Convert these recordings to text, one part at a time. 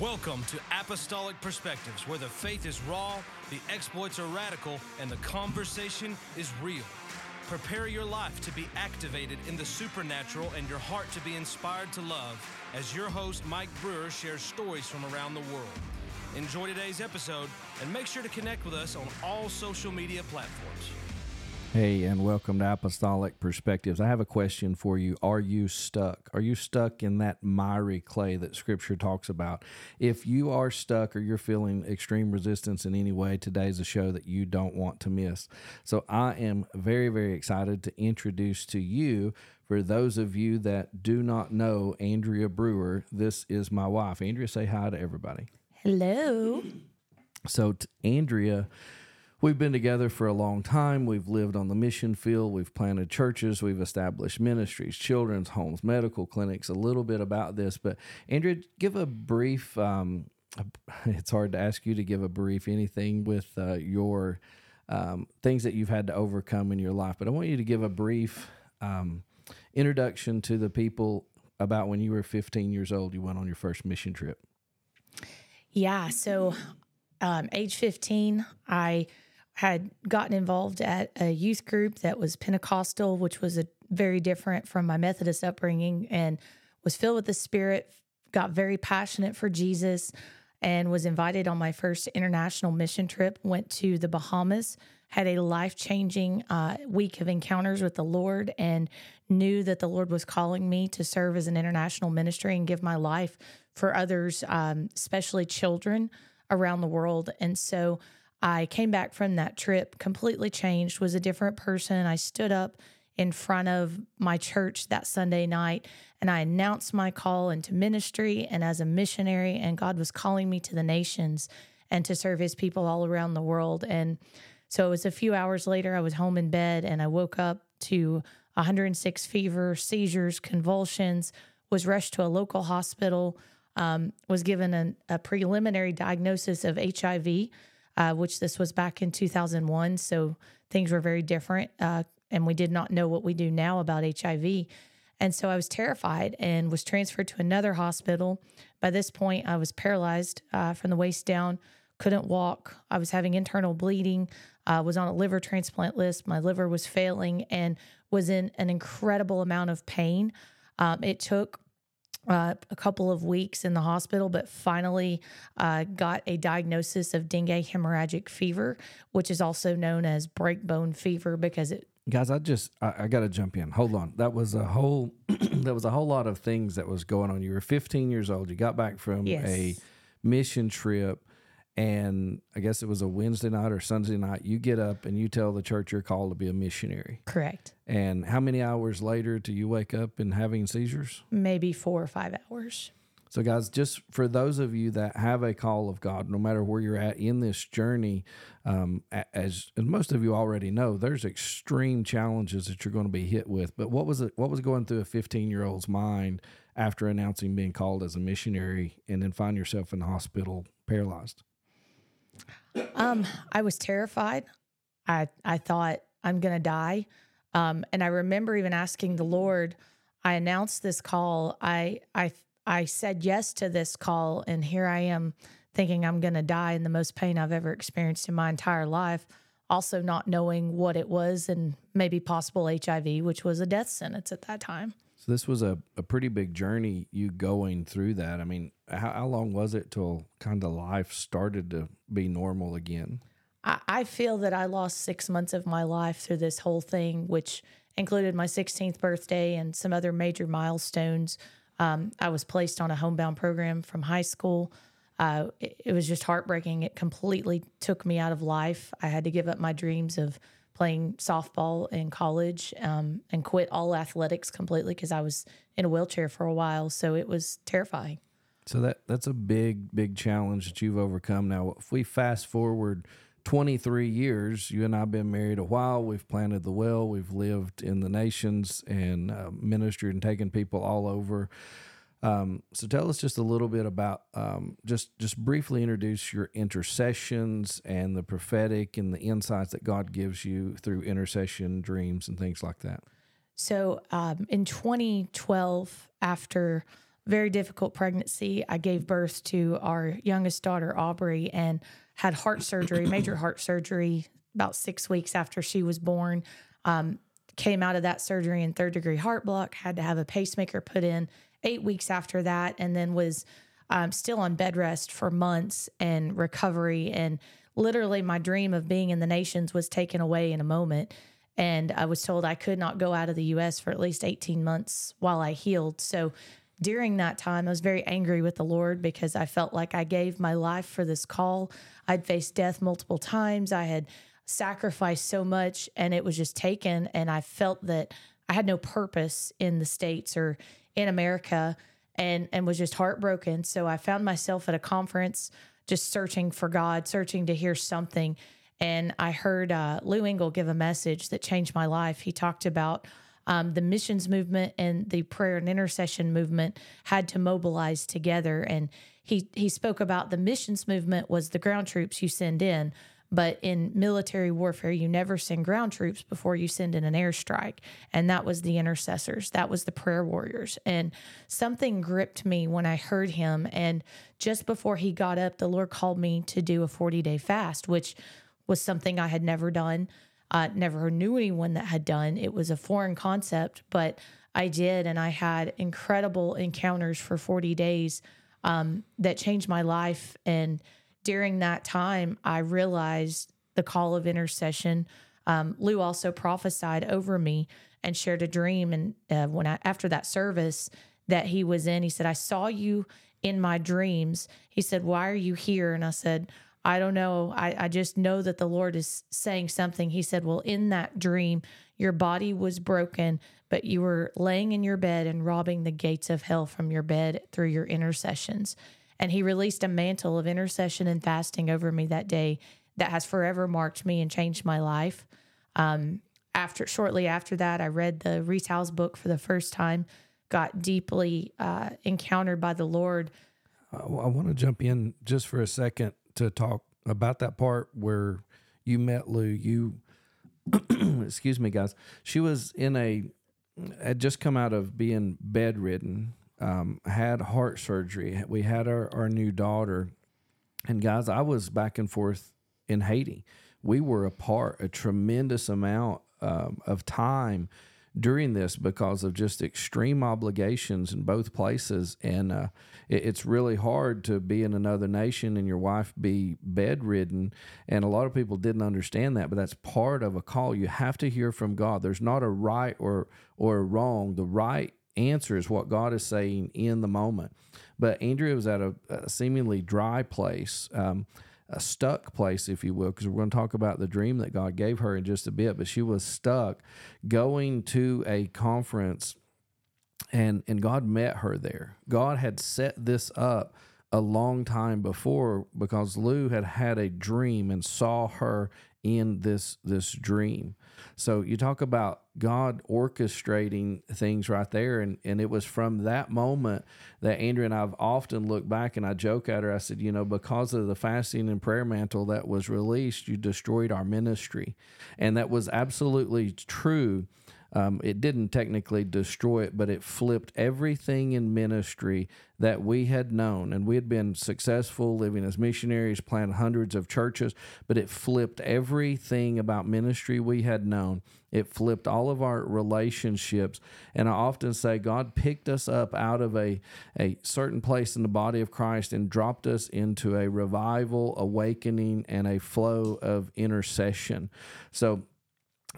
Welcome to Apostolic Perspectives, where the faith is raw, the exploits are radical, and the conversation is real. Prepare your life to be activated in the supernatural and your heart to be inspired to love as your host, Mike Brewer, shares stories from around the world. Enjoy today's episode and make sure to connect with us on all social media platforms. Hey, and welcome to Apostolic Perspectives. I have a question for you. Are you stuck? Are you stuck in that miry clay that Scripture talks about? If you are stuck or you're feeling extreme resistance in any way, today's a show that you don't want to miss. So I am very, very excited to introduce to you. For those of you that do not know Andrea Brewer, this is my wife. Andrea, say hi to everybody. Hello. So, Andrea We've been together for a long time. We've lived on the mission field. We've planted churches. We've established ministries, children's homes, medical clinics. A little bit about this, but Andrea, give a brief. Um, it's hard to ask you to give a brief anything with uh, your um, things that you've had to overcome in your life, but I want you to give a brief um, introduction to the people about when you were 15 years old. You went on your first mission trip. Yeah. So, um, age 15, I had gotten involved at a youth group that was Pentecostal, which was a very different from my Methodist upbringing, and was filled with the Spirit. Got very passionate for Jesus, and was invited on my first international mission trip. Went to the Bahamas, had a life changing uh, week of encounters with the Lord, and knew that the Lord was calling me to serve as an international ministry and give my life for others, um, especially children around the world. And so I came back from that trip completely changed, was a different person. I stood up in front of my church that Sunday night and I announced my call into ministry and as a missionary, and God was calling me to the nations and to serve his people all around the world. And so it was a few hours later, I was home in bed and I woke up to 106 fever, seizures, convulsions, was rushed to a local hospital, um, was given an, a preliminary diagnosis of HIV uh, which this was back in 2001. So things were very different. Uh, and we did not know what we do now about HIV. And so I was terrified and was transferred to another hospital. By this point, I was paralyzed uh, from the waist down, couldn't walk. I was having internal bleeding, uh, was on a liver transplant list. My liver was failing and was in an incredible amount of pain. Um, it took uh, a couple of weeks in the hospital, but finally uh, got a diagnosis of dengue hemorrhagic fever, which is also known as breakbone fever because it. Guys, I just I, I got to jump in. Hold on, that was a whole that was a whole lot of things that was going on. You were 15 years old. You got back from Yes. a mission trip, and I guess it was a Wednesday night or Sunday night. You get up and you tell the church you're called to be a missionary. Correct. And how many hours later do you wake up and having seizures? Maybe four or five hours. So, guys, just for those of you that have a call of God, no matter where you're at in this journey, um, as, as most of you already know, there's extreme challenges that you're going to be hit with. But what was it? What was going through a 15 year old's mind after announcing being called as a missionary, and then find yourself in the hospital paralyzed? Um, I was terrified. I I thought I'm gonna die. Um, and I remember even asking the Lord. I announced this call. I I I said yes to this call, and here I am thinking I'm gonna die in the most pain I've ever experienced in my entire life. Also, not knowing what it was and maybe possible HIV, which was a death sentence at that time. So this was a, a pretty big journey. You going through that. I mean, how, how long was it till kind of life started to be normal again? I, I feel that I lost six months of my life through this whole thing, which included my 16th birthday and some other major milestones. Um, I was placed on a homebound program from high school. Uh, it, it was just heartbreaking. It completely took me out of life. I had to give up my dreams of playing softball in college um, and quit all athletics completely because I was in a wheelchair for a while. So it was terrifying. So that that's a big big challenge that you've overcome. Now, if we fast forward 23 years, you and I've been married a while. We've planted the well. We've lived in the nations and uh, ministered and taken people all over. Um, so tell us just a little bit about um, just just briefly introduce your intercessions and the prophetic and the insights that God gives you through intercession, dreams, and things like that. So um, in 2012, after very difficult pregnancy. I gave birth to our youngest daughter, Aubrey, and had heart surgery, major heart surgery, about six weeks after she was born. Um, came out of that surgery in third degree heart block, had to have a pacemaker put in eight weeks after that, and then was um, still on bed rest for months and recovery. And literally, my dream of being in the nations was taken away in a moment. And I was told I could not go out of the US for at least 18 months while I healed. So during that time, I was very angry with the Lord because I felt like I gave my life for this call. I'd faced death multiple times. I had sacrificed so much and it was just taken. And I felt that I had no purpose in the States or in America and, and was just heartbroken. So I found myself at a conference just searching for God, searching to hear something. And I heard uh, Lou Engle give a message that changed my life. He talked about um, the missions movement and the prayer and intercession movement had to mobilize together. And he he spoke about the missions movement was the ground troops you send in, but in military warfare, you never send ground troops before you send in an airstrike. And that was the intercessors, that was the prayer warriors. And something gripped me when I heard him. And just before he got up, the Lord called me to do a 40 day fast, which was something I had never done. Uh, never knew anyone that had done. It was a foreign concept, but I did, and I had incredible encounters for 40 days um, that changed my life. And during that time, I realized the call of intercession. Um, Lou also prophesied over me and shared a dream. And uh, when I after that service that he was in, he said, "I saw you in my dreams." He said, "Why are you here?" And I said, I don't know. I, I just know that the Lord is saying something. He said, Well, in that dream, your body was broken, but you were laying in your bed and robbing the gates of hell from your bed through your intercessions. And he released a mantle of intercession and fasting over me that day that has forever marked me and changed my life. Um, after shortly after that, I read the Rees Howells book for the first time, got deeply uh, encountered by the Lord. I, I want to jump in just for a second to talk about that part where you met Lou. You, excuse me, guys. She was in a had just come out of being bedridden, um, had heart surgery. We had our, our new daughter, and guys, I was back and forth in Haiti. We were apart a tremendous amount um, of time during this because of just extreme obligations in both places. And uh, it, it's really hard to be in another nation and your wife be bedridden. And a lot of people didn't understand that, but that's part of a call. You have to hear from God. There's not a right or or a wrong. The right answer is what God is saying in the moment. But Andrea was at a, a seemingly dry place. Um, a stuck place, if you will, because we're going to talk about the dream that God gave her in just a bit. But she was stuck going to a conference, and and God met her there. God had set this up a long time before because Lou had had a dream and saw her in this this dream. So you talk about God orchestrating things right there. And, and it was from that moment that Andrea and I've often looked back and I joke at her. I said, you know, because of the fasting and prayer mantle that was released, you destroyed our ministry. And that was absolutely true. Um, it didn't technically destroy it, but it flipped everything in ministry that we had known. And we had been successful living as missionaries, planted hundreds of churches, but it flipped everything about ministry we had known. It flipped all of our relationships. And I often say God picked us up out of a, a certain place in the body of Christ and dropped us into a revival, awakening, and a flow of intercession. So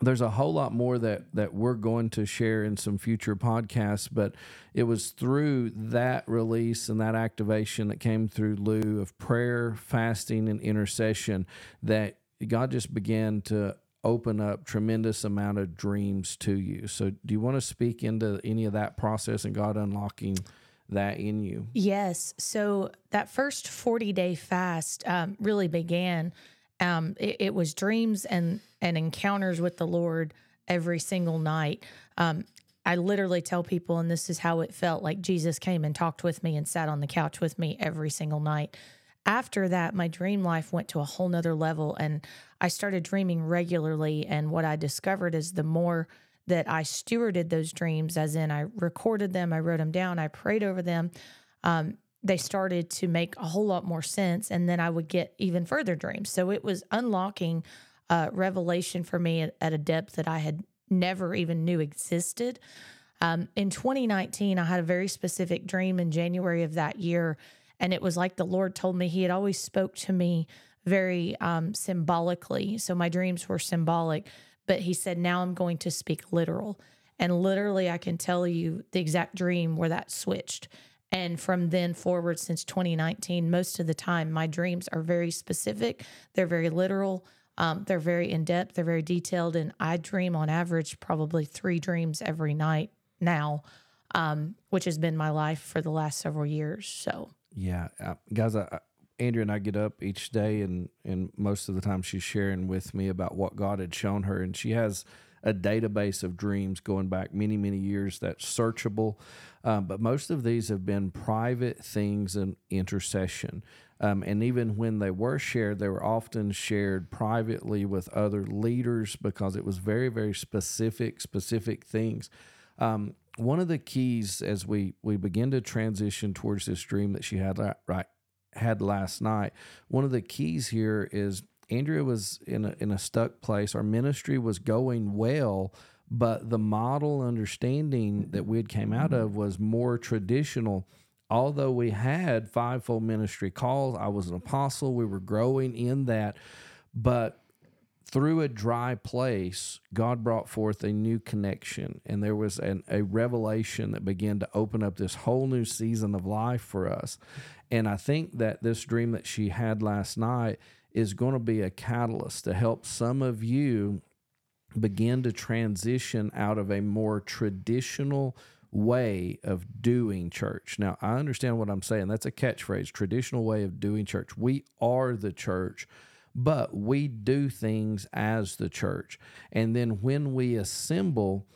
there's a whole lot more that that we're going to share in some future podcasts but it was through that release and that activation that came through Lou of prayer fasting and intercession that God just began to open up tremendous amount of dreams to you. So do you want to speak into any of that process and God unlocking that in you? Yes. So that first 40 day fast um, really began um, it, it, was dreams and and encounters with the Lord every single night. Um, I literally tell people, and this is how it felt like Jesus came and talked with me and sat on the couch with me every single night. After that, my dream life went to a whole nother level, and I started dreaming regularly. And what I discovered is the more that I stewarded those dreams, as in I recorded them, I wrote them down, I prayed over them, um, they started to make a whole lot more sense. And then I would get even further dreams. So it was unlocking uh, revelation for me at, at, a depth that I had never even knew existed. Um, in 2019, I had a very specific dream in January of that year. And it was like the Lord told me He had always spoke to me very um, symbolically. So my dreams were symbolic, but He said, now I'm going to speak literal. And literally, I can tell you the exact dream where that switched. And from then forward, since 2019, most of the time, my dreams are very specific. They're very literal. Um, they're very in depth. They're very detailed. And I dream on average probably three dreams every night now, um, which has been my life for the last several years. So, yeah, uh, guys, I, Andrea and I get up each day, and and most of the time she's sharing with me about what God had shown her, and she has a database of dreams going back many, many years that's searchable. Um, but most of these have been private things in intercession. Um, and even when they were shared, they were often shared privately with other leaders because it was very, very specific, specific things. Um, one of the keys as we we begin to transition towards this dream that she had right had last night, one of the keys here is Andrea was in a, in a stuck place. Our ministry was going well, but the model understanding that we had came out of was more traditional. Although we had fivefold ministry calls, I was an apostle. We were growing in that, but through a dry place, God brought forth a new connection, and there was an, a revelation that began to open up this whole new season of life for us. And I think that this dream that she had last night is going to be a catalyst to help some of you begin to transition out of a more traditional way of doing church. Now, I understand what I'm saying. That's a catchphrase traditional way of doing church. We are the church, but we do things as the church. And then when we assemble,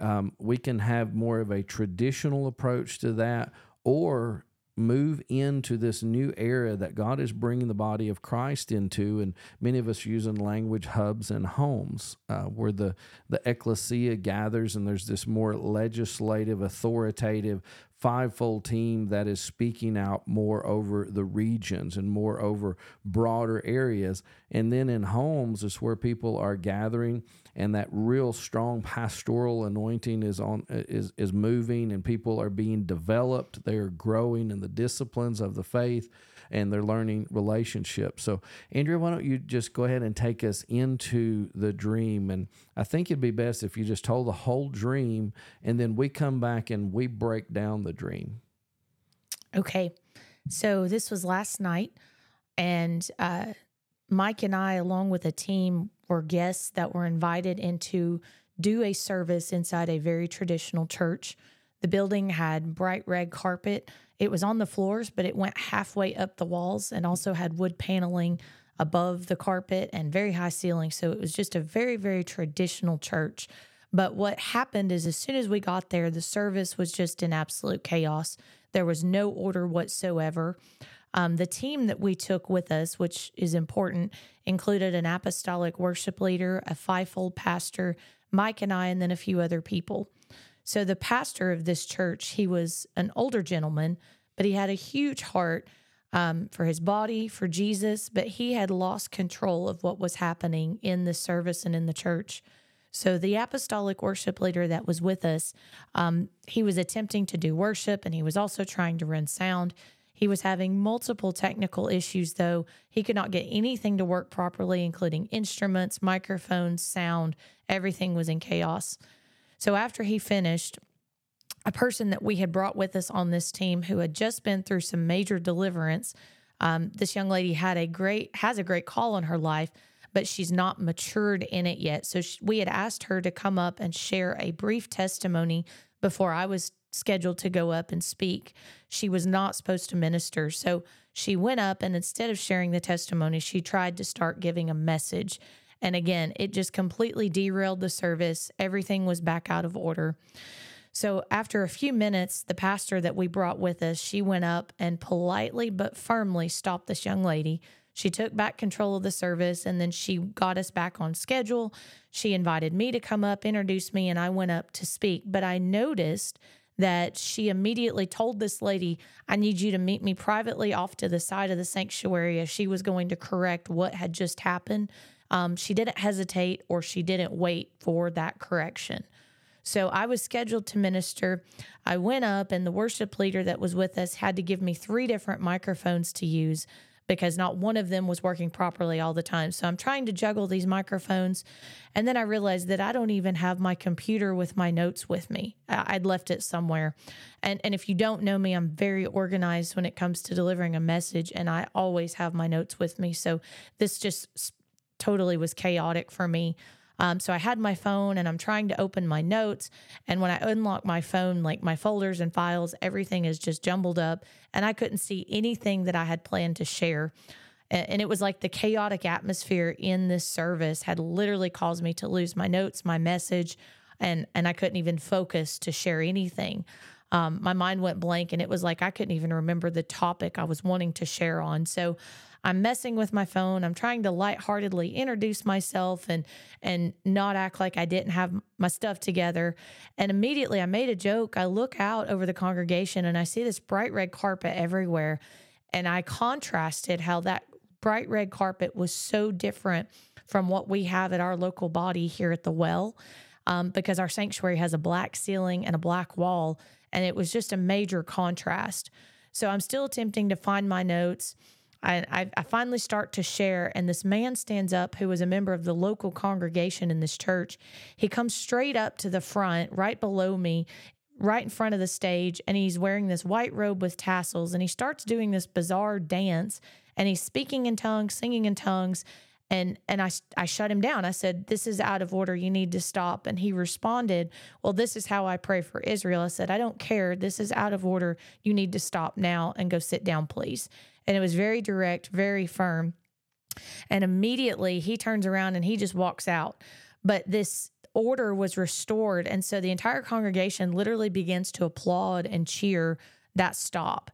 um, we can have more of a traditional approach to that, or move into this new era that God is bringing the body of Christ into, and many of us using language hubs and homes, uh, where the the ecclesia gathers, and there's this more legislative, authoritative, fivefold team that is speaking out more over the regions and more over broader areas, and then in homes is where people are gathering and that real strong pastoral anointing is on is is moving and people are being developed. They're growing in the disciplines of the faith and they're learning relationships so andrea why don't you just go ahead and take us into the dream? And i think it'd be best if you just told the whole dream and then we come back and we break down the dream. Okay. So this was last night and uh, mike and i along with a team were guests that were invited in to do a service inside a very traditional church. The building had bright red carpet. It was on the floors, but it went halfway up the walls and also had wood paneling above the carpet and very high ceilings. So it was just a very, very traditional church. But what happened is, as soon as we got there, the service was just in absolute chaos. There was no order whatsoever. Um, the team that we took with us, which is important, included an apostolic worship leader, a fivefold pastor, Mike and I, and then a few other people. So the pastor of this church, he was an older gentleman, but he had a huge heart um, for his body, for Jesus, but he had lost control of what was happening in the service and in the church. So the apostolic worship leader that was with us, um, he was attempting to do worship and he was also trying to run sound. He was having multiple technical issues, though. He could not get anything to work properly, including instruments, microphones, sound. Everything was in chaos. So after he finished, a person that we had brought with us on this team who had just been through some major deliverance. Um, this young lady had a great has a great call on her life, but she's not matured in it yet. So she, we had asked her to come up and share a brief testimony before I was scheduled to go up and speak. She was not supposed to minister. So she went up and instead of sharing the testimony, she tried to start giving a message. And again, it just completely derailed the service. Everything was back out of order. So after a few minutes, the pastor that we brought with us, she went up and politely but firmly stopped this young lady. She took back control of the service and then she got us back on schedule. She invited me to come up, introduce me, and I went up to speak. But I noticed that she immediately told this lady, I need you to meet me privately off to the side of the sanctuary as she was going to correct what had just happened. Um, she didn't hesitate or she didn't wait for that correction. So I was scheduled to minister. I went up, and the worship leader that was with us had to give me three different microphones to use because not one of them was working properly all the time. So I'm trying to juggle these microphones. And then I realized that I don't even have my computer with my notes with me. I'd left it somewhere. And, and if you don't know me, I'm very organized when it comes to delivering a message, and I always have my notes with me. So this just totally was chaotic for me. Um, so I had my phone and I'm trying to open my notes. And when I unlock my phone, like my folders and files, everything is just jumbled up. And I couldn't see anything that I had planned to share. And it was like the chaotic atmosphere in this service had literally caused me to lose my notes, my message, and and I couldn't even focus to share anything. Um, my mind went blank, and it was like I couldn't even remember the topic I was wanting to share on. So I'm messing with my phone. I'm trying to lightheartedly introduce myself and and not act like I didn't have my stuff together. And immediately I made a joke. I look out over the congregation and I see this bright red carpet everywhere. And I contrasted how that bright red carpet was so different from what we have at our local body here at the well. Um, because our sanctuary has a black ceiling and a black wall, and it was just a major contrast. So I'm still attempting to find my notes. I, I, finally start to share, and this man stands up who was a member of the local congregation in this church. He comes straight up to the front, right below me, right in front of the stage, and he's wearing this white robe with tassels, and he starts doing this bizarre dance, and he's speaking in tongues, singing in tongues, and and I I shut him down. I said, "This is out of order. You need to stop." And he responded, "Well, this is how I pray for Israel." I said, "I don't care. This is out of order. You need to stop now and go sit down, please." And it was very direct, very firm. And immediately he turns around and he just walks out. But this order was restored. And so the entire congregation literally begins to applaud and cheer that stop.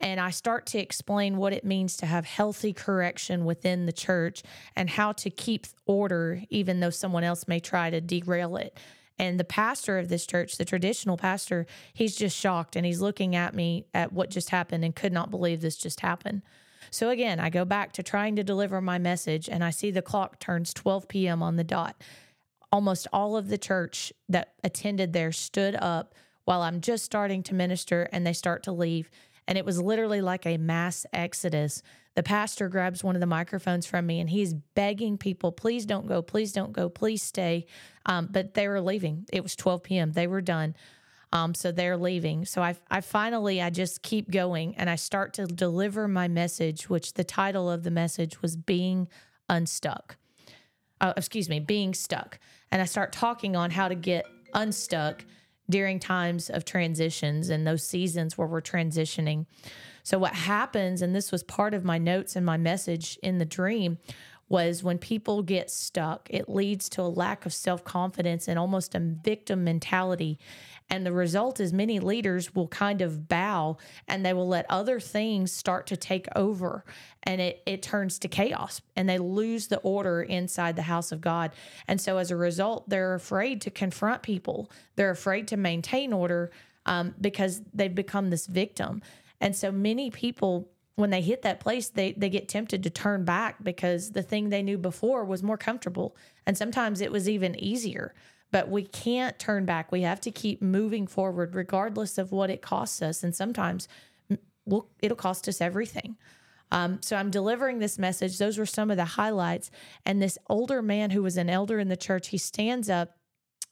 And I start to explain what it means to have healthy correction within the church and how to keep order, even though someone else may try to derail it. And the pastor of this church, the traditional pastor, he's just shocked and he's looking at me at what just happened and could not believe this just happened. So again, I go back to trying to deliver my message and I see the clock turns 12 p.m. on the dot. Almost all of the church that attended there stood up while I'm just starting to minister and they start to leave. And it was literally like a mass exodus the pastor grabs one of the microphones from me and he's begging people, please don't go, please don't go, please stay. Um, but they were leaving. It was 12 p.m. They were done. Um, so they're leaving. So I, I finally, I just keep going and I start to deliver my message, which the title of the message was Being Unstuck. Uh, excuse me, Being Stuck. And I start talking on how to get unstuck during times of transitions and those seasons where we're transitioning. So, what happens, and this was part of my notes and my message in the dream, was when people get stuck, it leads to a lack of self confidence and almost a victim mentality. And the result is many leaders will kind of bow and they will let other things start to take over and it, it turns to chaos and they lose the order inside the house of God. And so as a result, they're afraid to confront people, they're afraid to maintain order um, because they've become this victim. And so many people when they hit that place, they they get tempted to turn back because the thing they knew before was more comfortable. And sometimes it was even easier. But we can't turn back. We have to keep moving forward regardless of what it costs us. And sometimes we'll, it'll cost us everything. Um, so I'm delivering this message. Those were some of the highlights. And this older man who was an elder in the church, he stands up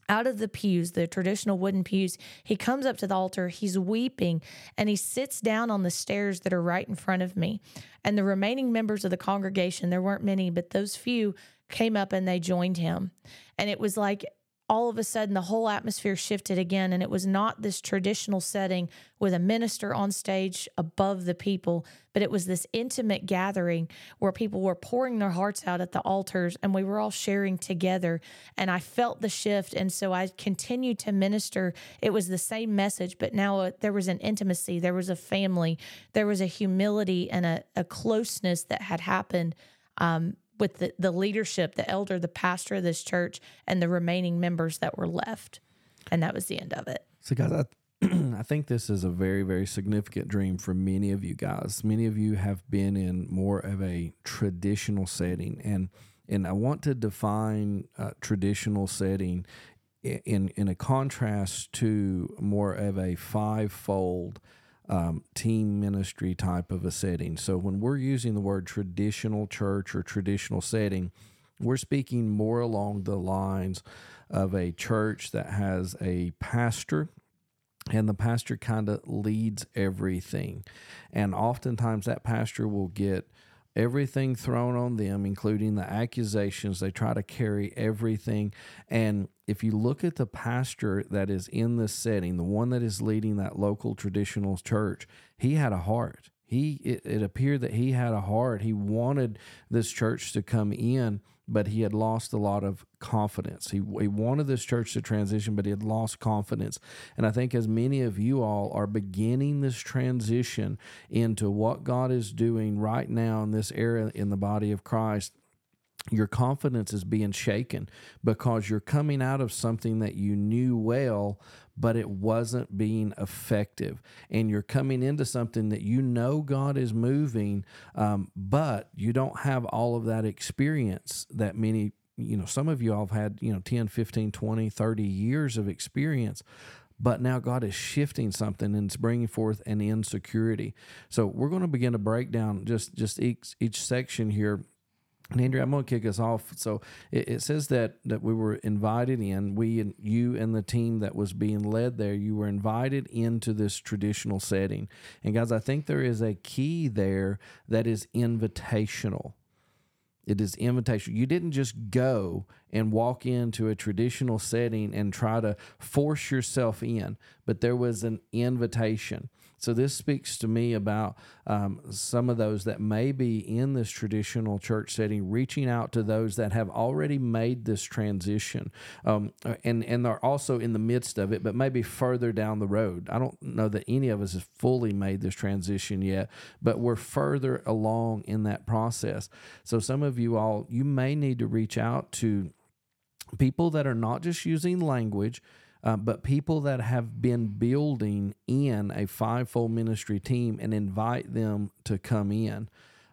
out of the pews, the traditional wooden pews. He comes up to the altar, he's weeping, and he sits down on the stairs that are right in front of me. And the remaining members of the congregation, there weren't many, but those few came up and they joined him. And it was like all of a sudden the whole atmosphere shifted again and it was not this traditional setting with a minister on stage above the people but it was this intimate gathering where people were pouring their hearts out at the altars and we were all sharing together and i felt the shift and so i continued to minister. It was the same message but now uh, there was an intimacy there was a family there was a humility and a, a closeness that had happened um, with the, the leadership, the elder, the pastor of this church, and the remaining members that were left. And that was the end of it. So, guys, I, I think this is a very, very significant dream for many of you guys. Many of you have been in more of a traditional setting, and and I want to define a traditional setting in in a contrast to more of a fivefold um, team ministry type of a setting. So when we're using the word traditional church or traditional setting, we're speaking more along the lines of a church that has a pastor and the pastor kind of leads everything. And oftentimes that pastor will get everything thrown on them, including the accusations. They try to carry everything. And if you look at the pastor that is in this setting, the one that is leading that local traditional church, he had a heart. He it, it appeared that he had a heart. He wanted this church to come in but he had lost a lot of confidence. He, he wanted this church to transition, but he had lost confidence. And I think as many of you all are beginning this transition into what God is doing right now in this era in the body of Christ, your confidence is being shaken because you're coming out of something that you knew well, but it wasn't being effective. And you're coming into something that you know God is moving, um, but you don't have all of that experience that many, you know, some of you all have had, you know, 10, 15, 20, 30 years of experience. But now God is shifting something and it's bringing forth an insecurity. So we're going to begin to break down just just each each section here and Andrea, I'm going to kick us off. So it, it, says that that we were invited in. We and you and the team that was being led there, you were invited into this traditional setting. And guys, I think there is a key there that is invitational. It is invitation. You didn't just go and walk into a traditional setting and try to force yourself in, but there was an invitation. So this speaks to me about um, some of those that may be in this traditional church setting, reaching out to those that have already made this transition, um, and and they're also in the midst of it, but maybe further down the road. I don't know that any of us have fully made this transition yet, but we're further along in that process. So some of you all, you may need to reach out to people that are not just using language uh, but people that have been building in a fivefold ministry team and invite them to come in.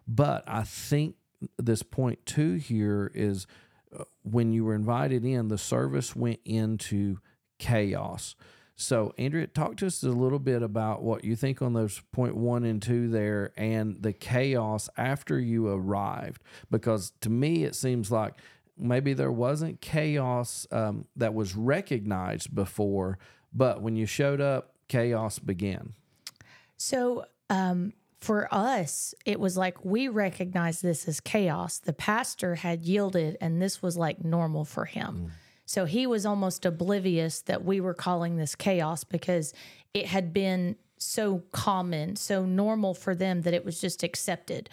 But I think this point two here is uh, when you were invited in, the service went into chaos. So, Andrea, talk to us a little bit about what you think on those point one and two there and the chaos after you arrived. Because to me, it seems like maybe there wasn't chaos um, that was recognized before, but when you showed up, chaos began. So, um, for us, it was like we recognized this as chaos. The pastor had yielded, and this was like normal for him. Mm. So he was almost oblivious that we were calling this chaos because it had been so common, so normal for them that it was just accepted.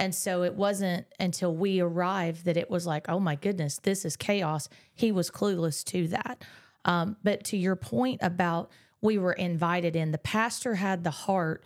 And so it wasn't until we arrived that it was like, oh my goodness, this is chaos. He was clueless to that. Um, but to your point about we were invited in, the pastor had the heart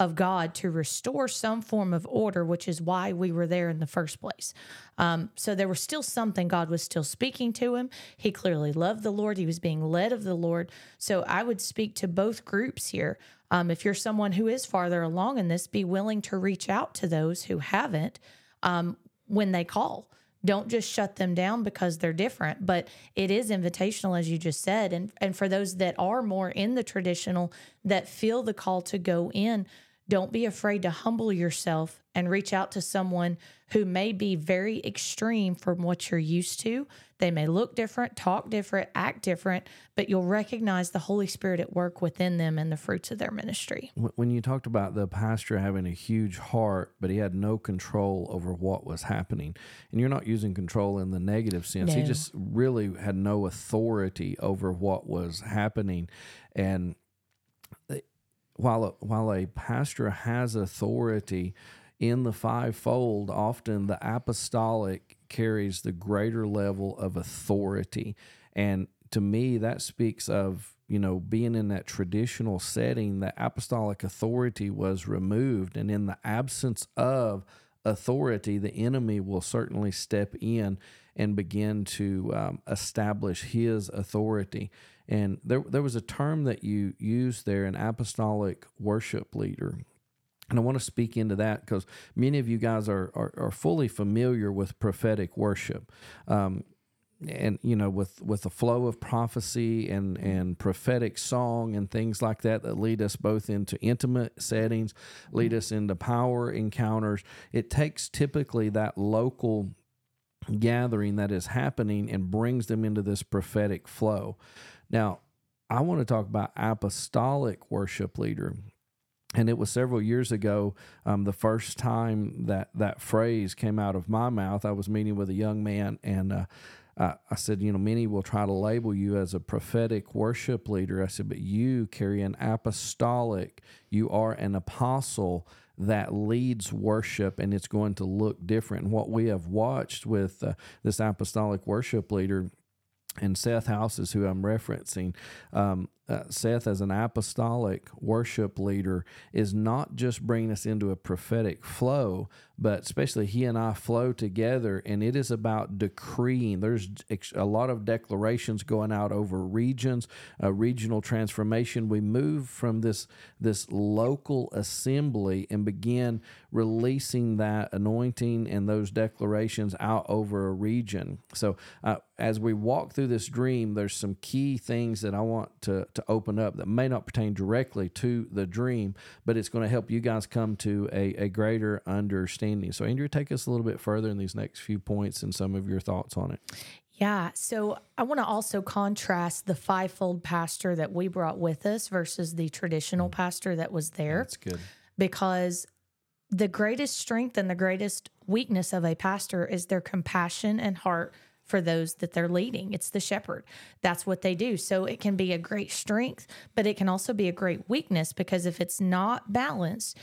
of God to restore some form of order, which is why we were there in the first place. Um, so there was still something, God was still speaking to him. He clearly loved the Lord, he was being led of the Lord. So I would speak to both groups here. Um, if you're someone who is farther along in this, be willing to reach out to those who haven't um, when they call. Don't just shut them down because they're different, but it is invitational, as you just said. And, and for those that are more in the traditional, that feel the call to go in, don't be afraid to humble yourself and reach out to someone who may be very extreme from what you're used to. They may look different, talk different, act different, but you'll recognize the Holy Spirit at work within them and the fruits of their ministry. When you talked about the pastor having a huge heart, but he had no control over what was happening, and you're not using control in the negative sense, he just really had no authority over what was happening. And eh, while a, while a pastor has authority in the fivefold, often the apostolic carries the greater level of authority, and to me, that speaks of you know being in that traditional setting. The apostolic authority was removed, and in the absence of authority, the enemy will certainly step in and begin to um, establish his authority. And there, there was a term that you used there, an apostolic worship leader. And I want to speak into that because many of you guys are, are, are fully familiar with prophetic worship. Um, and you know with with the flow of prophecy and and prophetic song and things like that that lead us both into intimate settings lead us into power encounters it takes typically that local gathering that is happening and brings them into this prophetic flow now i want to talk about apostolic worship leader and it was several years ago um, the first time that that phrase came out of my mouth i was meeting with a young man and uh, uh, I said, you know, many will try to label you as a prophetic worship leader. I said, but you carry an apostolic, you are an apostle that leads worship, and it's going to look different. And what we have watched with uh, this apostolic worship leader and Seth House is who I'm referencing. Um, Seth, as an apostolic worship leader, is not just bringing us into a prophetic flow, but especially he and I flow together, and it is about decreeing. There's a lot of declarations going out over regions, uh, regional transformation. We move from this this local assembly and begin releasing that anointing and those declarations out over a region. So, uh, as we walk through this dream, there's some key things that I want to to open up that may not pertain directly to the dream, but it's going to help you guys come to a, a greater understanding. So, Andrea, take us a little bit further in these next few points and some of your thoughts on it. Yeah. So I want to also contrast the fivefold pastor that we brought with us versus the traditional mm. pastor that was there That's good. because the greatest strength and the greatest weakness of a pastor is their compassion and heart for those that they're leading. It's the shepherd. That's what they do. So it can be a great strength, but it can also be a great weakness because if it's not balanced,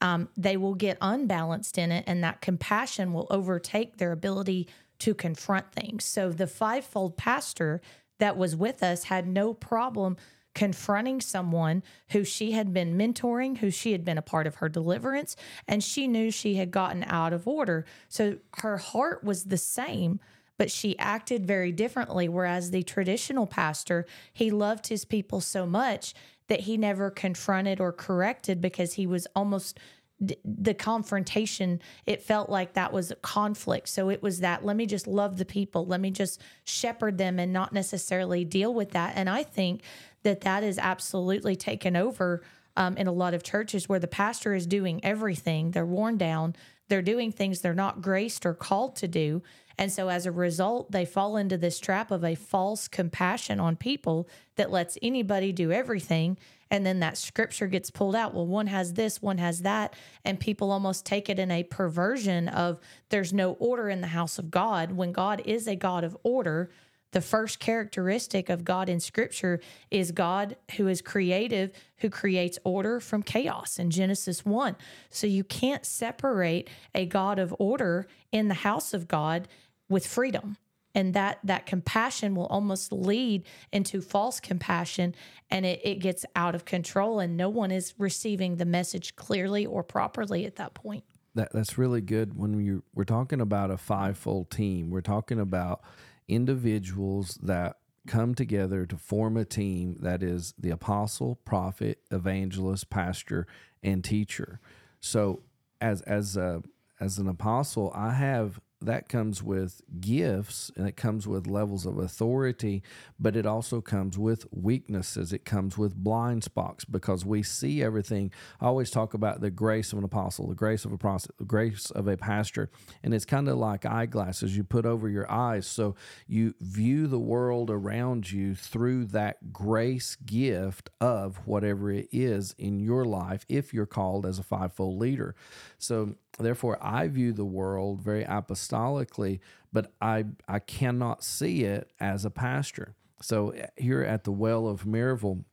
um, they will get unbalanced in it, and that compassion will overtake their ability to confront things. So the fivefold pastor that was with us had no problem confronting someone who she had been mentoring, who she had been a part of her deliverance, and she knew she had gotten out of order. So her heart was the same, but she acted very differently. Whereas the traditional pastor, he loved his people so much that he never confronted or corrected because he was almost the confrontation it felt like that was a conflict. So it was that let me just love the people. Let me just shepherd them and not necessarily deal with that. And i think that that is absolutely taken over um, in a lot of churches where the pastor is doing everything. They're worn down. They're doing things they're not graced or called to do and so as a result they fall into this trap of a false compassion on people that lets anybody do everything and then that scripture gets pulled out. Well, one has this, one has that, and people almost take it in a perversion of there's no order in the house of God when God is a God of order. The first characteristic of God in scripture is God who is creative, who creates order from chaos in Genesis 1. So you can't separate a God of order in the house of God with freedom and that that compassion will almost lead into false compassion and it, it gets out of control and no one is receiving the message clearly or properly at that point That that's really good when you we're talking about a fivefold team. We're talking about individuals that come together to form a team that is the apostle, prophet, evangelist, pastor, and teacher. So as as a as an apostle, I have that comes with gifts and it comes with levels of authority, but it also comes with weaknesses. It comes with blind spots because we see everything. I always talk about the grace of an apostle, the grace of a prophet, the grace of a pastor, and it's kind of like eyeglasses you put over your eyes. So you view the world around you through that grace gift of whatever it is in your life if you're called as a fivefold leader. So therefore I view the world very apostolically, but I I cannot see it as a pasture. So eh, here at the Well of Maryville,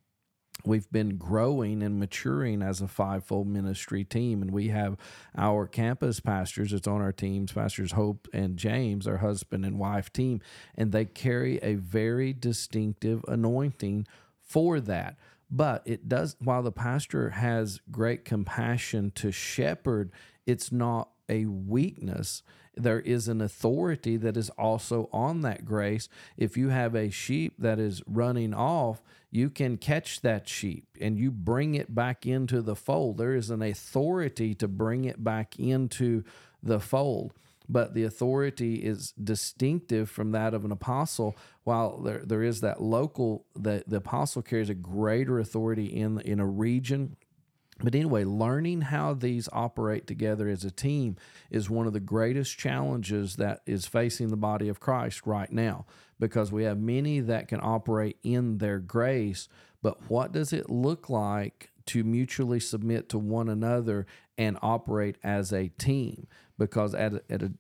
we've been growing and maturing as a fivefold ministry team and we have our campus pastors it's on our teams pastors hope and james our husband and wife team and they carry a very distinctive anointing for that but it does while the pastor has great compassion to shepherd it's not a weakness. There is an authority that is also on that grace. If you have a sheep that is running off, you can catch that sheep and you bring it back into the fold. There is an authority to bring it back into the fold. But the authority is distinctive from that of an apostle. While there, there is that local, the, the apostle carries a greater authority in, in a region but anyway, learning how these operate together as a team is one of the greatest challenges that is facing the body of Christ right now because we have many that can operate in their grace. But what does it look like to mutually submit to one another and operate as a team? Because at a, at a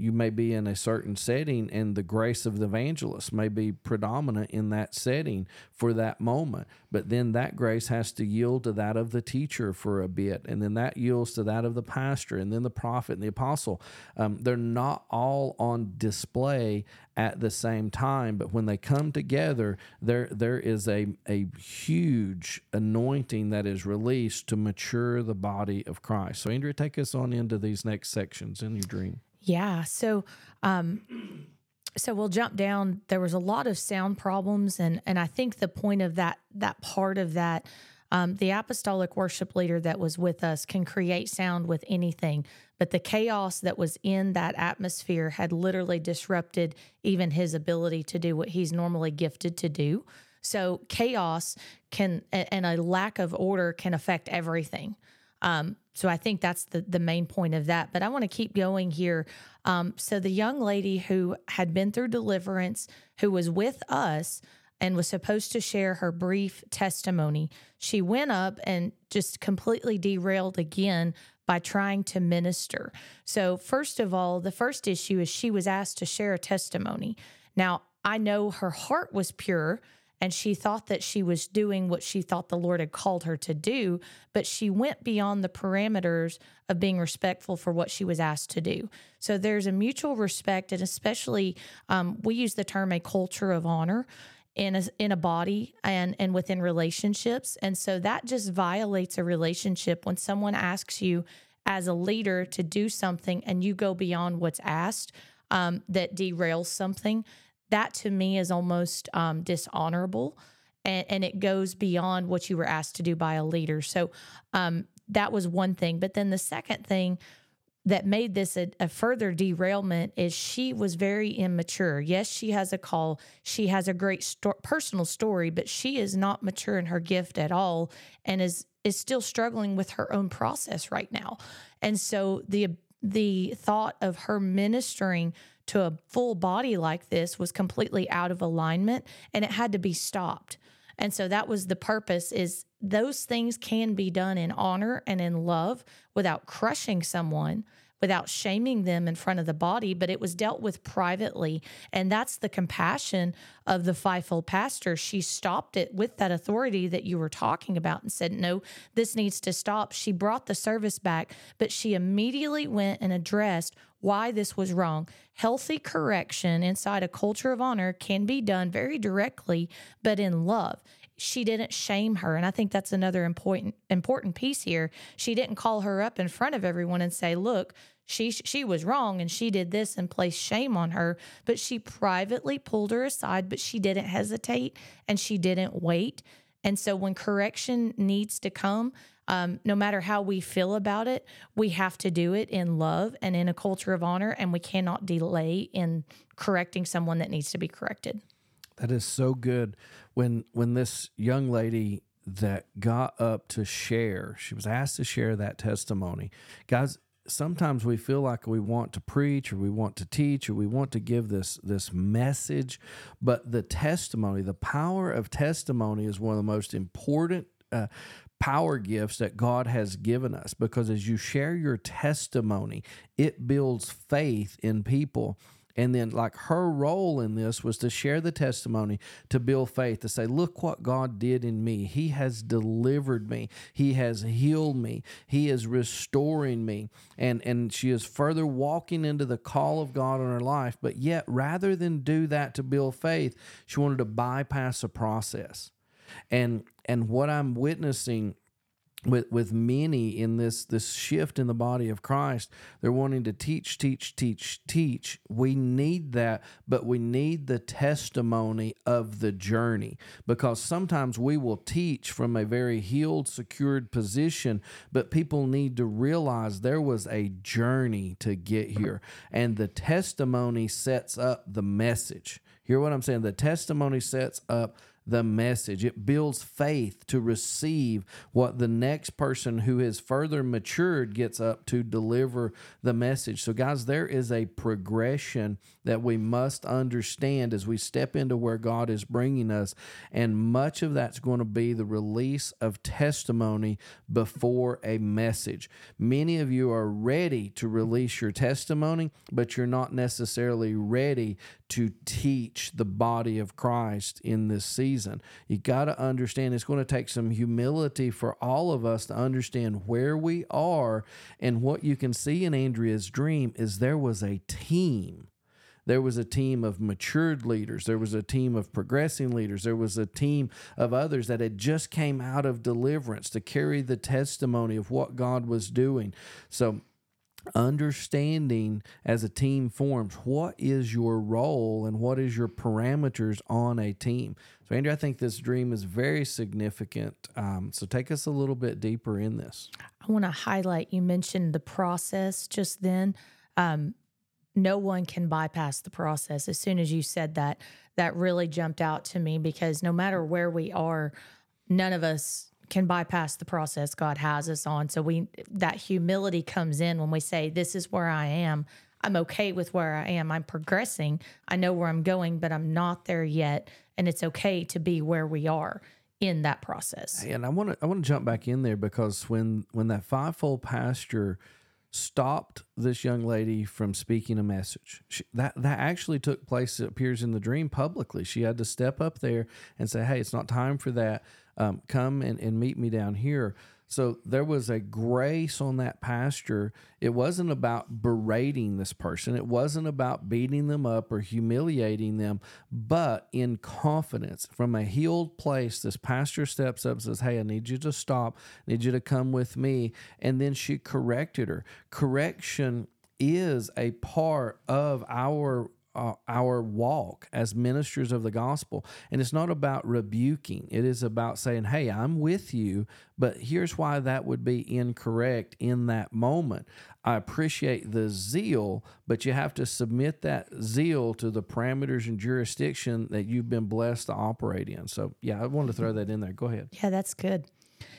you may be in a certain setting and the grace of the evangelist may be predominant in that setting for that moment. But then that grace has to yield to that of the teacher for a bit and then that yields to that of the pastor and then the prophet and the apostle. Um, they're not all on display at the same time but when they come together there there is a, a huge anointing that is released to mature the body of christ. So andrea take us on into these next sections in your dream yeah. So, um, so we'll jump down. There was a lot of sound problems, and and I think the point of that that part of that, um, the apostolic worship leader that was with us can create sound with anything, but the chaos that was in that atmosphere had literally disrupted even his ability to do what he's normally gifted to do. So chaos can and a lack of order can affect everything. Um, so I think that's the the main point of that. But I want to keep going here. Um, so the young lady who had been through deliverance, who was with us and was supposed to share her brief testimony, she went up and just completely derailed again by trying to minister. So first of all, the first issue is she was asked to share a testimony. Now I know her heart was pure and she thought that she was doing what she thought the Lord had called her to do, but she went beyond the parameters of being respectful for what she was asked to do. So there's a mutual respect, and especially um, we use the term a culture of honor in a, in a body and and within relationships, and so that just violates a relationship when someone asks you as a leader to do something and you go beyond what's asked. Um, that derails something that to me is almost um, dishonorable and, and, it goes beyond what you were asked to do by a leader. So um, that was one thing. But then the second thing that made this a, a, further derailment is she was very immature. Yes, she has a call. She has a great sto- personal story, but she is not mature in her gift at all and is is still struggling with her own process right now. And so the the thought of her ministering to a full body like this was completely out of alignment and it had to be stopped. And so that was the purpose is those things can be done in honor and in love without crushing someone without shaming them in front of the body, but it was dealt with privately. And that's the compassion of the fivefold pastor. She stopped it with that authority that you were talking about and said, no, this needs to stop. She brought the service back, but she immediately went and addressed why this was wrong. Healthy correction inside a culture of honor can be done very directly, but in love. She didn't shame her and i think that's another important important piece here. She didn't call her up in front of everyone and say look she she was wrong and she did this and placed shame on her but she privately pulled her aside but she didn't hesitate and she didn't wait. And so when correction needs to come um, no matter how we feel about it, we have to do it in love and in a culture of honor, and we cannot delay in correcting someone that needs to be corrected. That is so good. When when this young lady that got up to share, she was asked to share that testimony. Guys, sometimes we feel like we want to preach or we want to teach or we want to give this this message, but the testimony, the power of testimony is one of the most important uh, power gifts that God has given us because as you share your testimony, it builds faith in people and then, like her role in this was to share the testimony, to build faith, to say, Look what God did in me. He has delivered me, He has healed me, He is restoring me. And, and she is further walking into the call of God in her life. But yet, rather than do that to build faith, she wanted to bypass a process. And, and what I'm witnessing with with many in this this shift in the body of Christ they're wanting to teach teach teach teach. We need that but we need the testimony of the journey. Because sometimes we will teach from a very healed secured position but people need to realize there was a journey to get here. And the testimony sets up the message. Hear what I'm saying? The testimony sets up the message. It builds faith to receive what the next person who has further matured gets up to deliver the message. So, guys, there is a progression that we must understand as we step into where God is bringing us. And much of that's going to be the release of testimony before a message. Many of you are ready to release your testimony, but you're not necessarily ready to teach the body of Christ in this season. You got to understand it's going to take some humility for all of us to understand where we are. And what you can see in Andrea's dream is there was a team. There was a team of matured leaders. There was a team of progressing leaders. There was a team of others that had just came out of deliverance to carry the testimony of what God was doing. So understanding as a team forms what is your role and what is your parameters on a team? So Andrea i think this dream is very significant um, so take us a little bit deeper in this. I want to highlight you mentioned the process just then. Um, no one can bypass the process. As soon as you said that that really jumped out to me because no matter where we are none of us can bypass the process God has us on. So we that humility comes in when we say, This is where I am. I'm okay with where I am. I'm progressing. I know where I'm going, but I'm not there yet. And it's okay to be where we are in that process. And I want to I want to jump back in there because when when that fivefold pastor stopped this young lady from speaking a message. She, that that actually took place. It appears in the dream publicly. She had to step up there and say, "Hey, it's not time for that um, come and, and meet me down here. So there was a grace on that pastor. It wasn't about berating this person, it wasn't about beating them up or humiliating them, but in confidence from a healed place, this pastor steps up and says, Hey, I need you to stop, I need you to come with me. And then she corrected her. Correction is a part of our uh, our walk as ministers of the gospel. And it's not about rebuking, it is about saying, Hey, I'm with you, but here's why that would be incorrect in that moment. I appreciate the zeal, but you have to submit that zeal to the parameters and jurisdiction that you've been blessed to operate in. So, yeah, I wanted to throw that in there. Go ahead. Yeah, that's good.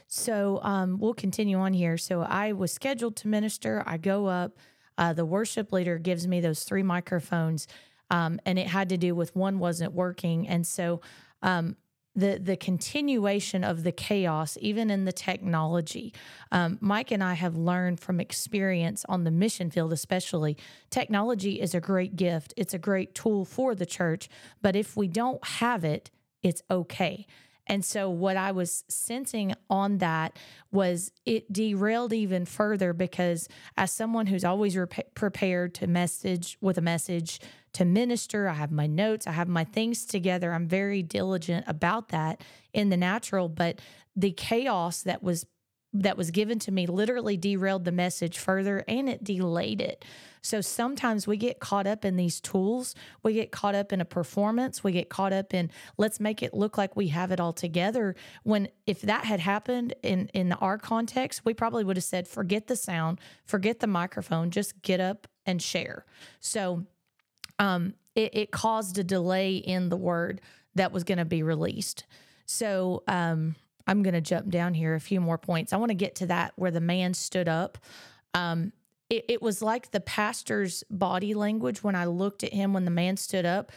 So, um, we'll continue on here. So, I was scheduled to minister. I go up uh, the worship leader gives me those three microphones, um, and it had to do with one wasn't working, and so um, the the continuation of the chaos, even in the technology. Um, Mike and I have learned from experience on the mission field, especially. Technology is a great gift. It's a great tool for the church, but if we don't have it, it's okay. And so, what I was sensing on that was it derailed even further because, as someone who's always rep- prepared to message with a message, to minister, I have my notes, I have my things together. I'm very diligent about that in the natural, but the chaos that was that was given to me literally derailed the message further and it delayed it. So sometimes we get caught up in these tools. We get caught up in a performance. We get caught up in let's make it look like we have it all together. When if that had happened in in our context, we probably would have said, forget the sound, forget the microphone, just get up and share. So um, it, it caused a delay in the word that was going to be released. So um, I'm going to jump down here a few more points. I want to get to that where the man stood up. Um, it, it, was like the pastor's body language when I looked at him when the man stood up.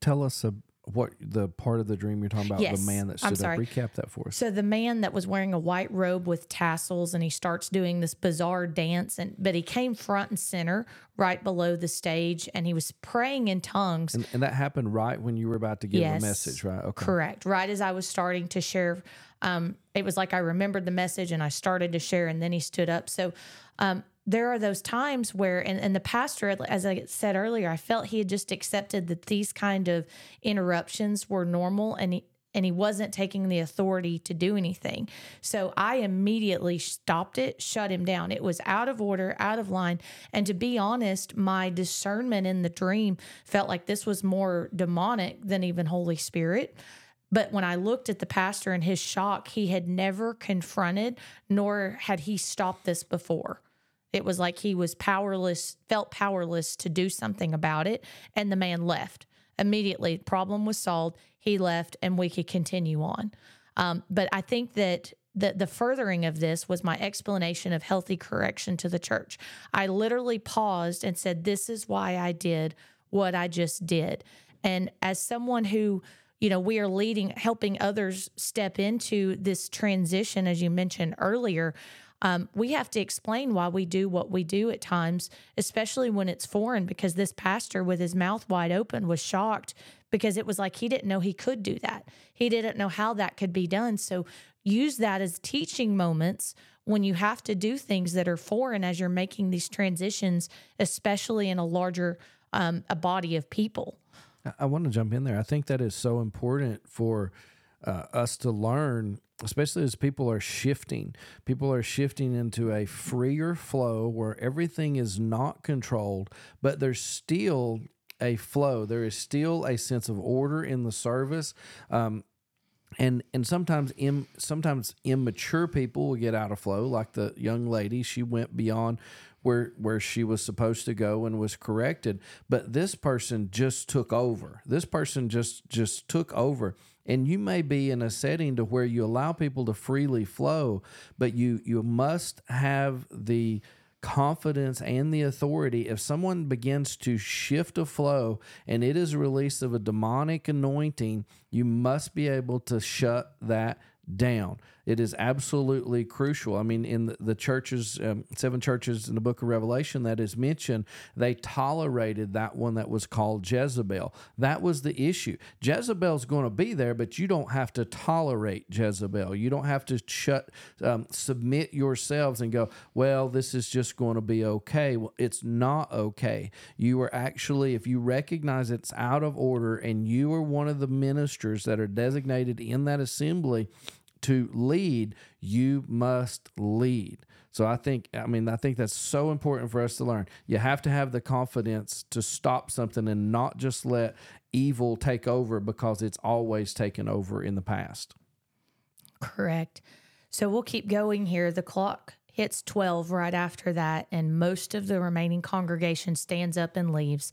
Tell us a, what the part of the dream you're talking about, Yes. the man that stood I'm stood up. sorry. Recap that for us. So the man that was wearing a white robe with tassels and he starts doing this bizarre dance and but he came front and center right below the stage and he was praying in tongues. And, and that happened right when you were about to give Yes. the message, right? Okay. Correct. Right as I was starting to share, um, it was like I remembered the message and I started to share, and then he stood up. So um, there are those times where, and, and the pastor, as I said earlier, I felt he had just accepted that these kind of interruptions were normal, and he and he wasn't taking the authority to do anything. So I immediately stopped it, shut him down. It was out of order, out of line. And to be honest, my discernment in the dream felt like this was more demonic than even Holy Spirit. But when I looked at the pastor in his shock, he had never confronted, nor had he stopped this before. It was like he was powerless, felt powerless to do something about it. And the man left. Immediately, problem was solved. He left, and we could continue on. Um, but I think that the, the furthering of this was my explanation of healthy correction to the church. I literally paused and said, This is why I did what I just did. And as someone who, you know, we are leading, helping others step into this transition, as you mentioned earlier, um, we have to explain why we do what we do at times, especially when it's foreign, because this pastor with his mouth wide open was shocked because it was like he didn't know he could do that. He didn't know how that could be done. So use that as teaching moments when you have to do things that are foreign as you're making these transitions, especially in a larger um, a body of people. I- want to jump in there. I think that is so important for uh, us to learn, especially as people are shifting. People are shifting into a freer flow where everything is not controlled, but there's still a flow. There is still a sense of order in the service. Um, and and sometimes Im, sometimes immature people will get out of flow like the young lady she went beyond where where she was supposed to go and was corrected but this person just took over this person just just took over and you may be in a setting to where you allow people to freely flow but you you must have the confidence and the authority. If someone begins to shift a flow and it is a release of a demonic anointing you must be able to shut that down it is absolutely crucial. I mean in the, churches um, seven churches in the book of revelation that is mentioned they tolerated that one that was called jezebel. That was the issue. Jezebel's going to be there but you don't have to tolerate jezebel. You don't have to shut um, submit yourselves and go well this is just going to be okay. Well it's not okay. You are actually if you recognize it's out of order and you are one of the ministers that are designated in that assembly to lead, you must lead. So I think, I mean, I think that's so important for us to learn. You have to have the confidence to stop something and not just let evil take over because it's always taken over in the past. Correct. So we'll keep going here. The clock hits 12 right after that, and most of the remaining congregation stands up and leaves.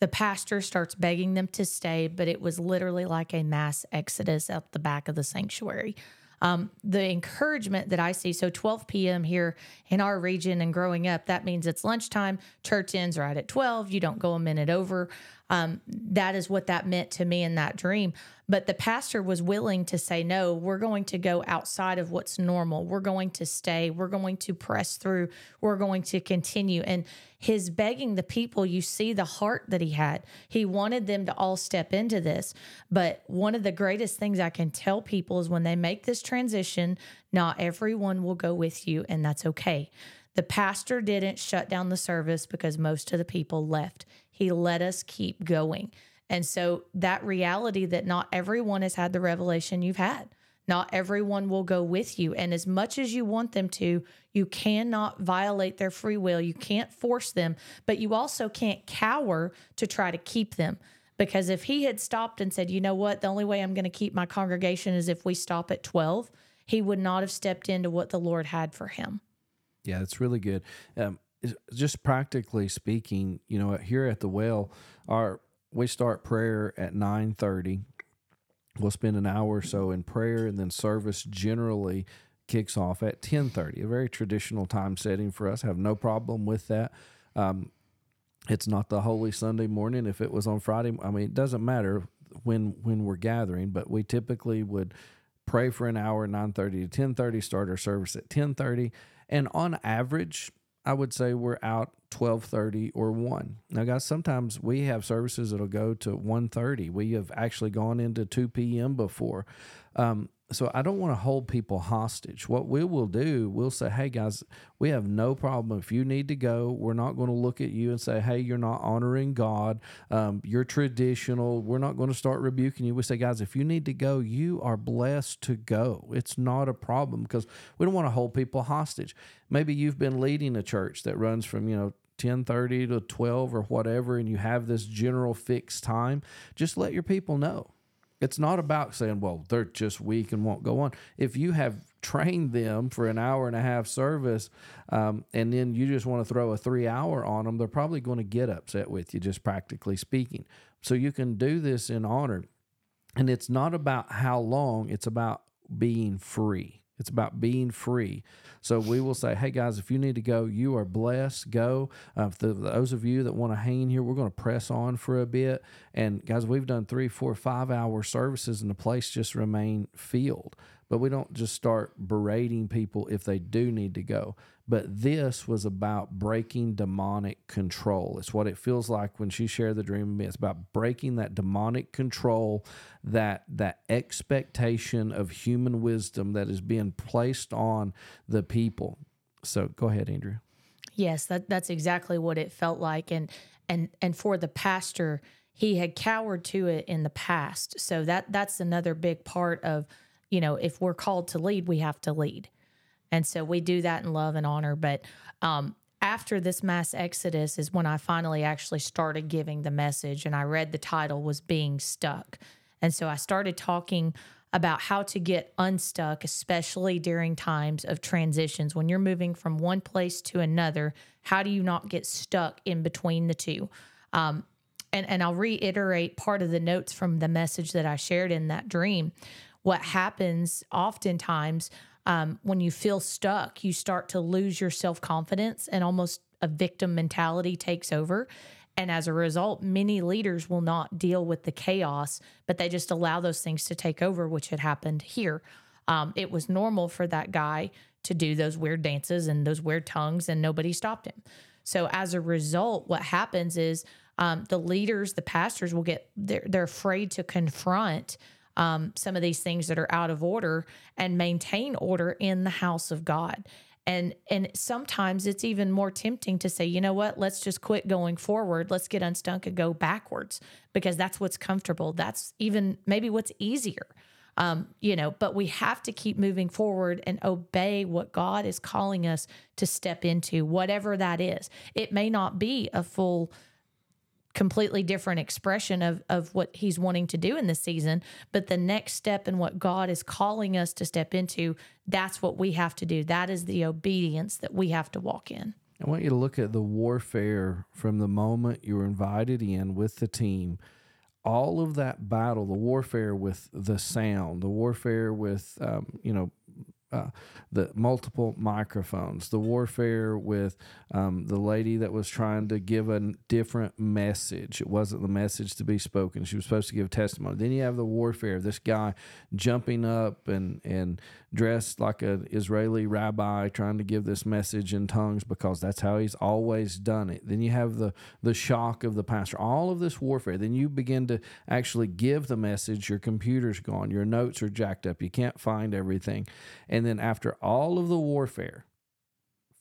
The pastor starts begging them to stay, but it was literally like a mass exodus out the back of the sanctuary. Um, the encouragement that I see, so 12 p.m. here in our region and growing up, that means it's lunchtime. Church ends right at 12. You don't go a minute over. Um, that is what that meant to me in that dream. But the pastor was willing to say, no, we're going to go outside of what's normal. We're going to stay. We're going to press through. We're going to continue. And his begging the people, you see the heart that he had. He wanted them to all step into this. But one of the greatest things I can tell people is when they make this transition, not everyone will go with you, and that's okay. The pastor didn't shut down the service because most of the people left. He let us keep going. And so that reality that not everyone has had the revelation you've had. Not everyone will go with you. And as much as you want them to, you cannot violate their free will. You can't force them, but you also can't cower to try to keep them. Because if he had stopped and said, you know what, the only way I'm going to keep my congregation is if we stop at 12, he would not have stepped into what the Lord had for him. Yeah, that's really good. Um, just practically speaking, you know, here at the well, our we start prayer at nine thirty. We'll spend an hour or so in prayer, and then service generally kicks off at ten thirty. A very traditional time setting for us. have no problem with that. Um, it's not the holy Sunday morning. If it was on Friday, I mean, it doesn't matter when when we're gathering, but we typically would pray for an hour, nine thirty to ten thirty. Start our service at ten thirty, and on average, I would say we're out 12:30 or 1. Now guys, sometimes we have services that'll go to 1:30. We have actually gone into 2 p.m. before. Um, so I don't want to hold people hostage. What we will do, we'll say, "Hey guys, we have no problem if you need to go. We're not going to look at you and say, "Hey, you're not honoring God. Um, you're traditional." We're not going to start rebuking you. We say, "Guys, if you need to go, you are blessed to go. It's not a problem because we don't want to hold people hostage. Maybe you've been leading a church that runs from you know 10:30 to 12 or whatever and you have this general fixed time just let your people know it's not about saying, well, they're just weak and won't go on. If you have trained them for an hour and a half service um, and then you just want to throw a three hour on them, they're probably going to get upset with you, just practically speaking. So you can do this in honor. And it's not about how long, it's about being free. It's about being free. So we will say, hey guys, if you need to go, you are blessed. Go. Uh, those of you that want to hang in here, we're going to press on for a bit. And guys, we've done three, four, five hour services, and the place just remain filled. But we don't just start berating people if they do need to go. But this was about breaking demonic control. It's what it feels like when she shared the dream with me. It's about breaking that demonic control, that that expectation of human wisdom that is being placed on the people. So go ahead, Andrea. Yes, that, that's exactly what it felt like. And and and for the pastor, he had cowered to it in the past. So that that's another big part of, you know, if we're called to lead, we have to lead. And so we do that in love and honor. But um, after this mass exodus is when I finally actually started giving the message, and I read the title was Being Stuck. And so I started talking about how to get unstuck, especially during times of transitions. When you're moving from one place to another, how do you not get stuck in between the two? Um, and, and I'll reiterate part of the notes from the message that I shared in that dream. What happens oftentimes um, when you feel stuck, you start to lose your self confidence and almost a victim mentality takes over. And as a result, many leaders will not deal with the chaos, but they just allow those things to take over, which had happened here. Um, it was normal for that guy to do those weird dances and those weird tongues, and nobody stopped him. So as a result, what happens is um, the leaders, the pastors will get they're, they're afraid to confront um, some of these things that are out of order and maintain order in the house of God. And and sometimes it's even more tempting to say, you know what, let's just quit going forward. Let's get unstuck and go backwards because that's what's comfortable. That's even maybe what's easier. Um, you know, but we have to keep moving forward and obey what God is calling us to step into, whatever that is. It may not be a full completely different expression of of what he's wanting to do in this season. But the next step in what God is calling us to step into that's what we have to do. That is the obedience that we have to walk in. I want you to look at the warfare from the moment you were invited in with the team. All of that battle the warfare with the sound the warfare with um, you know uh, the multiple microphones, the warfare with um, the lady that was trying to give a different message. It wasn't the message to be spoken. She was supposed to give testimony. Then you have the warfare this guy jumping up and, and dressed like an Israeli rabbi trying to give this message in tongues because that's how he's always done it. Then you have the, the shock of the pastor, all of this warfare. Then you begin to actually give the message. Your computer's gone, your notes are jacked up, you can't find everything. And then after all of the warfare,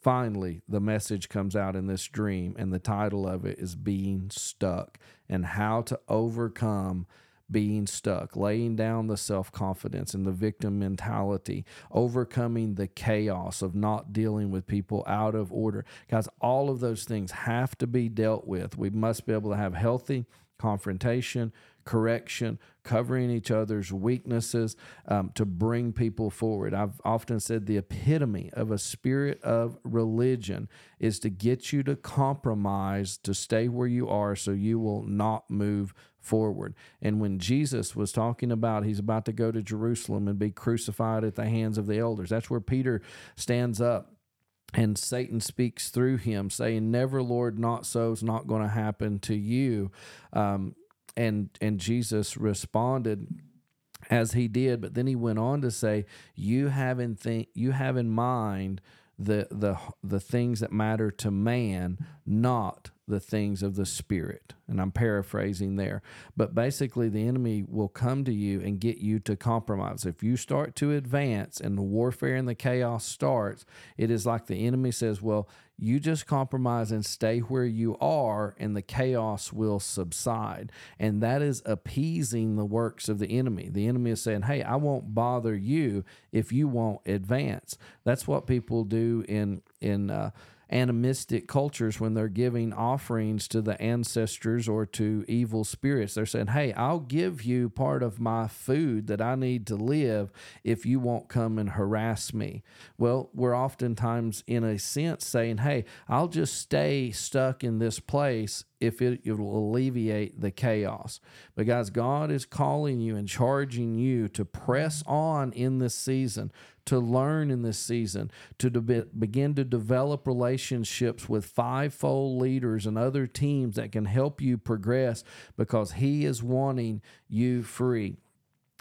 finally the message comes out in this dream, and the title of it is Being Stuck and how to overcome being stuck, laying down the self confidence and the victim mentality, overcoming the chaos of not dealing with people out of order. Guys, all of those things have to be dealt with. We must be able to have healthy confrontation, correction, covering each other's weaknesses um, to bring people forward. I've often said the epitome of a spirit of religion is to get you to compromise, to stay where you are so you will not move forward. And when Jesus was talking about he's about to go to Jerusalem and be crucified at the hands of the elders, that's where Peter stands up and Satan speaks through him, saying, "Never, Lord, not so. It's not going to happen to you." Um, and and Jesus responded as he did, but then he went on to say, "You have in think you have in mind the the the things that matter to man, not the things of the spirit." And I'm paraphrasing there, but basically, the enemy will come to you and get you to compromise. If you start to advance and the warfare and the chaos starts, it is like the enemy says, "Well." You just compromise and stay where you are, and the chaos will subside. And that is appeasing the works of the enemy. The enemy is saying, Hey, I won't bother you if you won't advance. That's what people do in, in, uh, animistic cultures when they're giving offerings to the ancestors or to evil spirits. They're saying, Hey, I'll give you part of my food that I need to live if you won't come and harass me. Well, we're oftentimes, in a sense, saying, Hey, I'll just stay stuck in this place if it, it will alleviate the chaos. But guys, God is calling you and charging you to press on in this season, to learn in this season, to de- begin to develop relationships with fivefold leaders and other teams that can help you progress because He is wanting you free.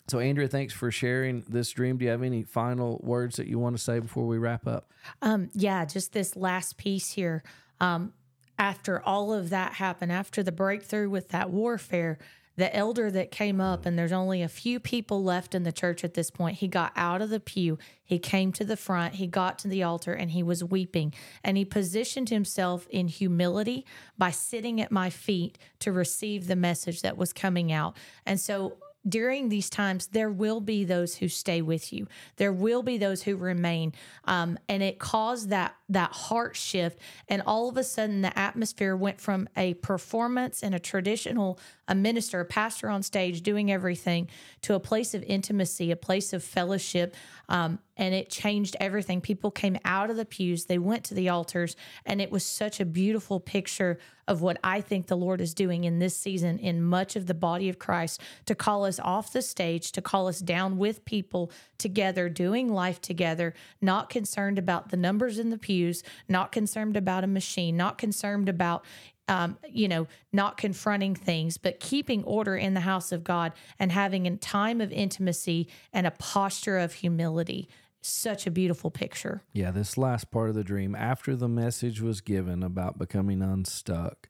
So, Andrea, thanks for sharing this dream. Do you have any final words that you want to say before we wrap up? Um, yeah, just this last piece here. Um, after all of that happened, after the breakthrough with that warfare, the elder that came up, and there's only a few people left in the church at this point, he got out of the pew. He came to the front, he got to the altar, and he was weeping. And he positioned himself in humility by sitting at my feet to receive the message that was coming out. And so, during these times, there will be those who stay with you. There will be those who remain, um, and it caused that that heart shift. And all of a sudden, the atmosphere went from a performance and a traditional a minister, a pastor on stage doing everything, to a place of intimacy, a place of fellowship, um, and it changed everything. People came out of the pews, they went to the altars, and it was such a beautiful picture of what I think the Lord is doing in this season in much of the body of Christ to call us off the stage, to call us down with people together, doing life together, not concerned about the numbers in the pews, not concerned about a machine, not concerned about um, you know, not confronting things, but keeping order in the house of God and having a time of intimacy and a posture of humility. Such a beautiful picture. Yeah, this last part of the dream, after the message was given about becoming unstuck,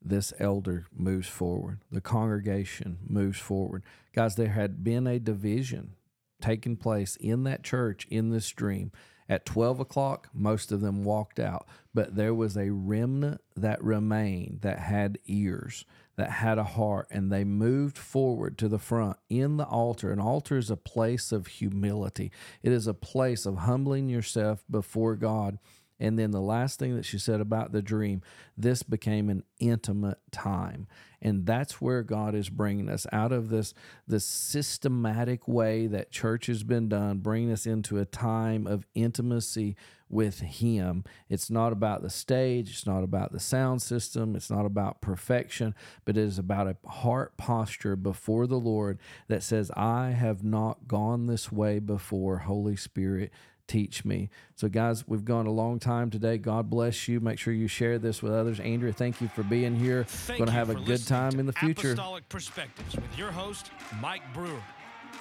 this elder moves forward. The congregation moves forward. Guys, there had been a division taking place in that church in this dream. At 12 o'clock, most of them walked out, but there was a remnant that remained that had ears, that had a heart, and they moved forward to the front in the altar. An altar is a place of humility, it is a place of humbling yourself before God. And then the last thing that she said about the dream, this became an intimate time and that's where God is bringing us out of this this systematic way that church has been done, bringing us into a time of intimacy with Him. It's not about the stage, it's not about the sound system, it's not about perfection, but it is about a heart posture before the Lord that says, I have not gone this way before, Holy Spirit teach me. So, guys, we've gone a long time today. God bless you. Make sure you share this with others. Andrea, thank you for being here. Going to have a good time in the future. Apostolic Perspectives with your host, Mike Brewer.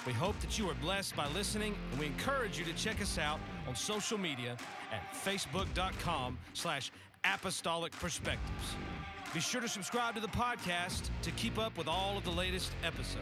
We hope that you are blessed by listening, and we encourage you to check us out on social media at facebook.com slash apostolic perspectives. Be sure to subscribe to the podcast to keep up with all of the latest episodes.